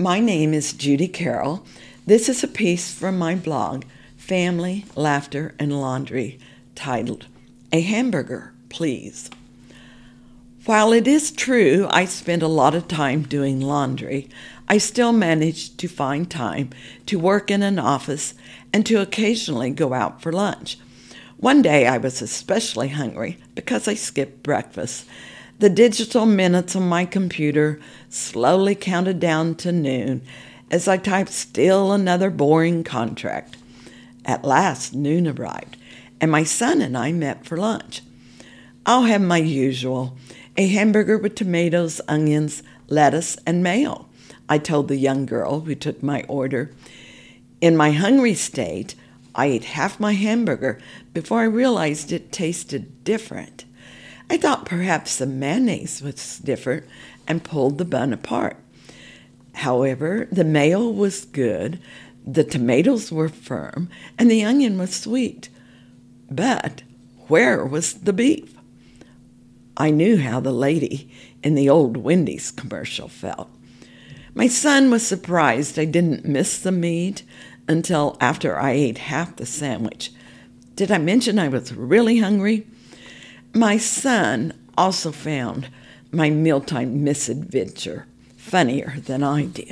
My name is Judy Carroll. This is a piece from my blog, Family, Laughter, and Laundry, titled A Hamburger, Please. While it is true I spend a lot of time doing laundry, I still manage to find time to work in an office and to occasionally go out for lunch. One day I was especially hungry because I skipped breakfast. The digital minutes on my computer slowly counted down to noon as I typed still another boring contract. At last, noon arrived, and my son and I met for lunch. I'll have my usual a hamburger with tomatoes, onions, lettuce, and mayo, I told the young girl who took my order. In my hungry state, I ate half my hamburger before I realized it tasted different. I thought perhaps the mayonnaise was different and pulled the bun apart. However, the mayo was good, the tomatoes were firm, and the onion was sweet. But where was the beef? I knew how the lady in the old Wendy's commercial felt. My son was surprised I didn't miss the meat until after I ate half the sandwich. Did I mention I was really hungry? My son also found my mealtime misadventure funnier than I did.